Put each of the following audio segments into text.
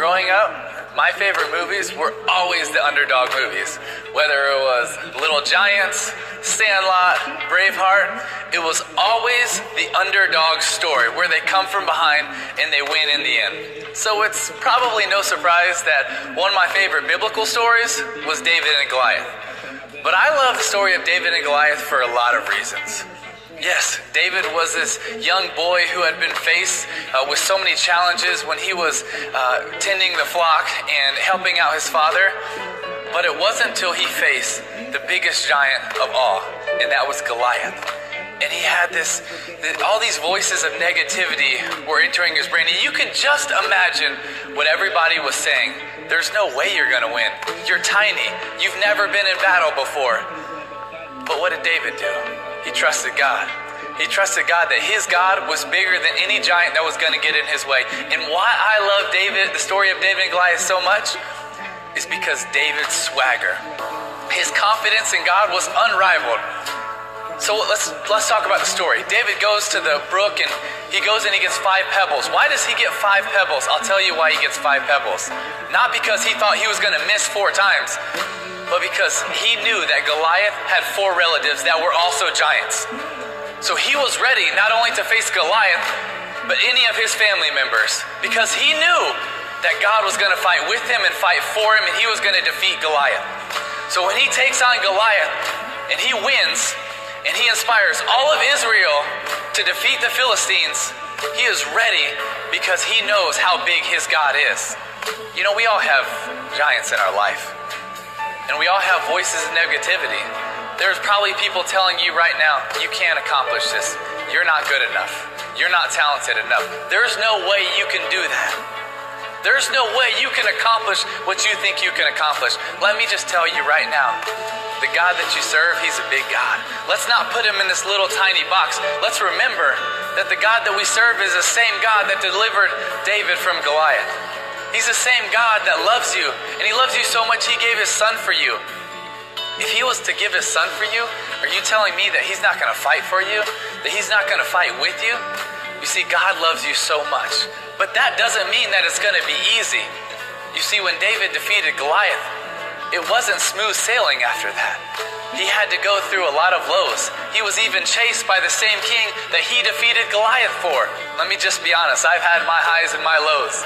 Growing up, my favorite movies were always the underdog movies. Whether it was Little Giants, Sandlot, Braveheart, it was always the underdog story where they come from behind and they win in the end. So it's probably no surprise that one of my favorite biblical stories was David and Goliath. But I love the story of David and Goliath for a lot of reasons. Yes, David was this young boy who had been faced uh, with so many challenges when he was uh, tending the flock and helping out his father. But it wasn't until he faced the biggest giant of all, and that was Goliath. And he had this, all these voices of negativity were entering his brain. And you can just imagine what everybody was saying. There's no way you're going to win. You're tiny. You've never been in battle before. But what did David do? He trusted God. He trusted God that his God was bigger than any giant that was going to get in his way. And why I love David, the story of David and Goliath so much, is because David's swagger. His confidence in God was unrivaled. So let's let's talk about the story. David goes to the brook and he goes and he gets five pebbles. Why does he get five pebbles? I'll tell you why he gets five pebbles. Not because he thought he was going to miss four times, but because he knew that Goliath had four relatives that were also giants. So he was ready not only to face Goliath, but any of his family members, because he knew that God was going to fight with him and fight for him, and he was going to defeat Goliath. So when he takes on Goliath and he wins, and he inspires all of Israel to defeat the Philistines, he is ready because he knows how big his God is. You know, we all have giants in our life. And we all have voices of negativity. There's probably people telling you right now, you can't accomplish this. You're not good enough. You're not talented enough. There's no way you can do that. There's no way you can accomplish what you think you can accomplish. Let me just tell you right now the God that you serve, He's a big God. Let's not put Him in this little tiny box. Let's remember that the God that we serve is the same God that delivered David from Goliath. He's the same God that loves you, and He loves you so much He gave His Son for you. If He was to give His Son for you, are you telling me that He's not going to fight for you? That He's not going to fight with you? You see, God loves you so much. But that doesn't mean that it's going to be easy. You see, when David defeated Goliath, it wasn't smooth sailing after that. He had to go through a lot of lows. He was even chased by the same king that he defeated Goliath for. Let me just be honest, I've had my highs and my lows.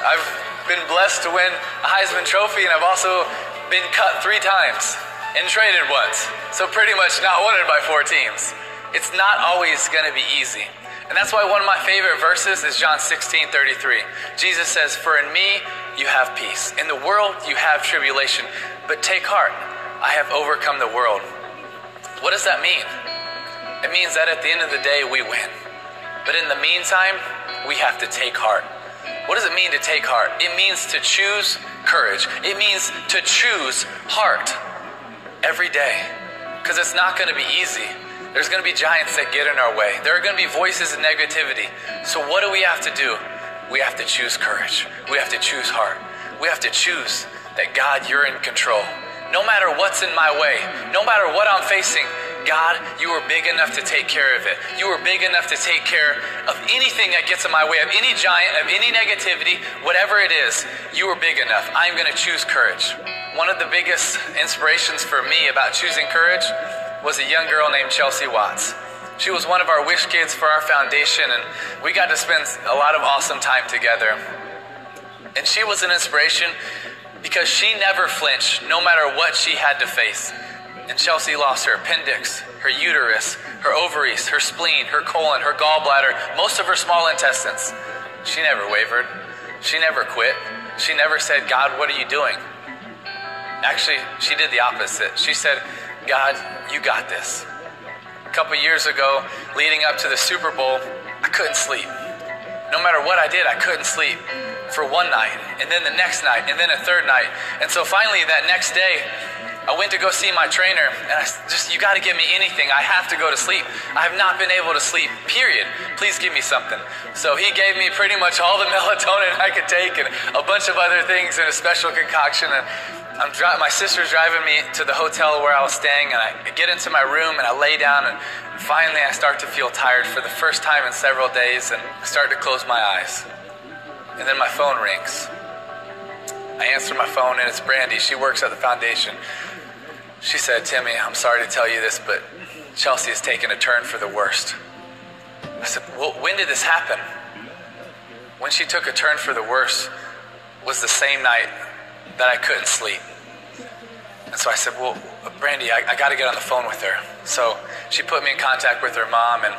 I've been blessed to win a Heisman Trophy, and I've also been cut three times and traded once. So, pretty much not wanted by four teams. It's not always going to be easy. And that's why one of my favorite verses is John 16 33. Jesus says, For in me you have peace. In the world you have tribulation, but take heart, I have overcome the world. What does that mean? It means that at the end of the day we win. But in the meantime, we have to take heart. What does it mean to take heart? It means to choose courage. It means to choose heart every day. Because it's not going to be easy. There's going to be giants that get in our way. There are going to be voices of negativity. So, what do we have to do? We have to choose courage. We have to choose heart. We have to choose that God, you're in control. No matter what's in my way, no matter what I'm facing, God, you are big enough to take care of it. You are big enough to take care of anything that gets in my way, of any giant, of any negativity, whatever it is. You are big enough. I'm going to choose courage. One of the biggest inspirations for me about choosing courage was a young girl named Chelsea Watts. She was one of our wish kids for our foundation, and we got to spend a lot of awesome time together. And she was an inspiration because she never flinched no matter what she had to face. And Chelsea lost her appendix, her uterus, her ovaries, her spleen, her colon, her gallbladder, most of her small intestines. She never wavered. She never quit. She never said, God, what are you doing? Actually, she did the opposite. She said, God, you got this. A couple years ago, leading up to the Super Bowl, I couldn't sleep. No matter what I did, I couldn't sleep for one night, and then the next night, and then a third night. And so finally, that next day, I went to go see my trainer, and I just, you got to give me anything. I have to go to sleep. I have not been able to sleep, period. Please give me something. So he gave me pretty much all the melatonin I could take and a bunch of other things in a special concoction. And I'm dri- my sister's driving me to the hotel where I was staying, and I get into my room and I lay down, and finally I start to feel tired for the first time in several days, and I start to close my eyes. And then my phone rings. I answer my phone and it's Brandy. She works at the foundation. She said, Timmy, I'm sorry to tell you this, but Chelsea has taken a turn for the worst. I said, Well, when did this happen? When she took a turn for the worst was the same night that I couldn't sleep. And so I said, Well, Brandy, I, I got to get on the phone with her. So she put me in contact with her mom, and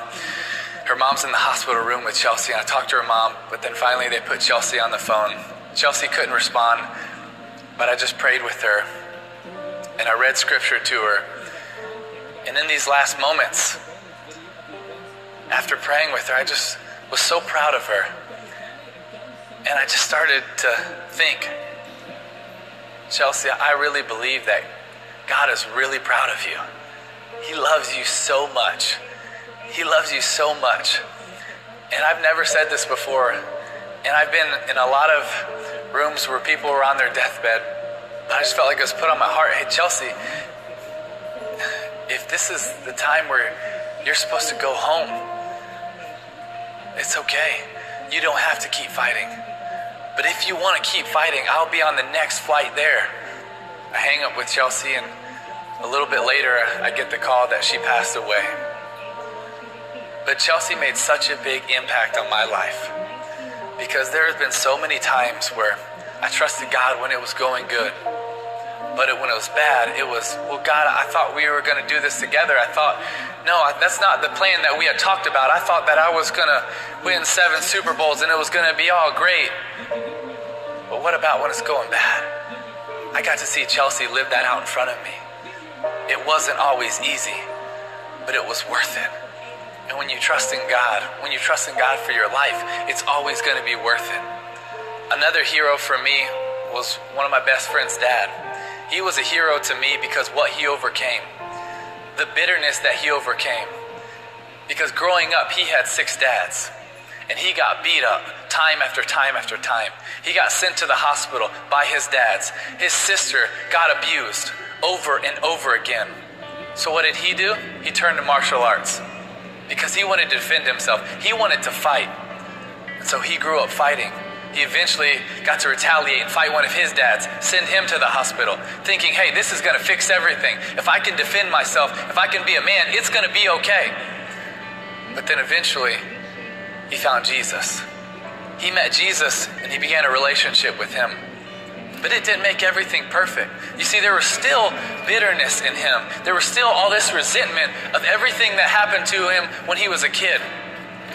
her mom's in the hospital room with Chelsea. And I talked to her mom, but then finally they put Chelsea on the phone. Chelsea couldn't respond, but I just prayed with her and I read scripture to her. And in these last moments, after praying with her, I just was so proud of her. And I just started to think, Chelsea, I really believe that God is really proud of you. He loves you so much. He loves you so much. And I've never said this before. And I've been in a lot of rooms where people were on their deathbed. I just felt like it was put on my heart hey, Chelsea, if this is the time where you're supposed to go home, it's okay. You don't have to keep fighting. But if you want to keep fighting, I'll be on the next flight there. I hang up with Chelsea, and a little bit later, I get the call that she passed away. But Chelsea made such a big impact on my life because there have been so many times where I trusted God when it was going good. But it, when it was bad, it was, well, God, I thought we were going to do this together. I thought, no, that's not the plan that we had talked about. I thought that I was going to win seven Super Bowls and it was going to be all great. But what about when it's going bad? I got to see Chelsea live that out in front of me. It wasn't always easy, but it was worth it. And when you trust in God, when you trust in God for your life, it's always going to be worth it. Another hero for me was one of my best friend's dad. He was a hero to me because what he overcame, the bitterness that he overcame. Because growing up, he had six dads, and he got beat up time after time after time. He got sent to the hospital by his dads. His sister got abused over and over again. So, what did he do? He turned to martial arts because he wanted to defend himself, he wanted to fight. And so, he grew up fighting. He eventually got to retaliate and fight one of his dads, send him to the hospital, thinking, hey, this is going to fix everything. If I can defend myself, if I can be a man, it's going to be okay. But then eventually, he found Jesus. He met Jesus and he began a relationship with him. But it didn't make everything perfect. You see, there was still bitterness in him. There was still all this resentment of everything that happened to him when he was a kid.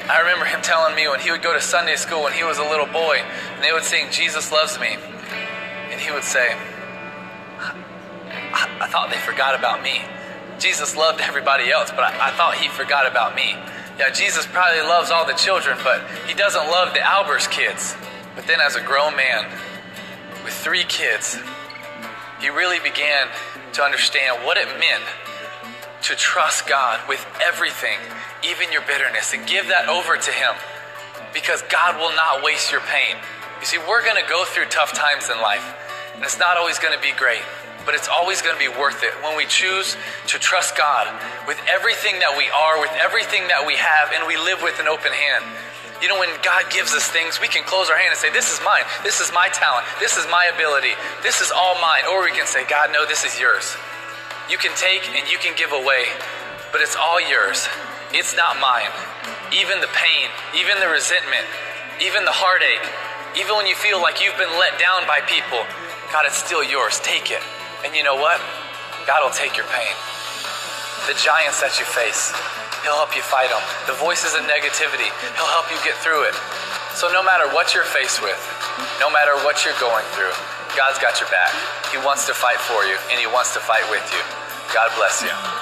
I remember him telling me when he would go to Sunday school when he was a little boy, and they would sing, Jesus Loves Me. And he would say, I, I thought they forgot about me. Jesus loved everybody else, but I, I thought he forgot about me. Yeah, Jesus probably loves all the children, but he doesn't love the Albers kids. But then, as a grown man with three kids, he really began to understand what it meant to trust God with everything, even your bitterness, and give that over to Him because God will not waste your pain. You see, we're going to go through tough times in life, and it's not always going to be great, but it's always going to be worth it when we choose to trust God with everything that we are, with everything that we have, and we live with an open hand. You know, when God gives us things, we can close our hand and say, This is mine. This is my talent. This is my ability. This is all mine. Or we can say, God, no, this is yours. You can take and you can give away, but it's all yours. It's not mine. Even the pain, even the resentment, even the heartache, even when you feel like you've been let down by people, God, it's still yours. Take it. And you know what? God will take your pain. The giants that you face, He'll help you fight them. The voices of negativity, He'll help you get through it. So no matter what you're faced with, no matter what you're going through, God's got your back. He wants to fight for you and He wants to fight with you. God bless you.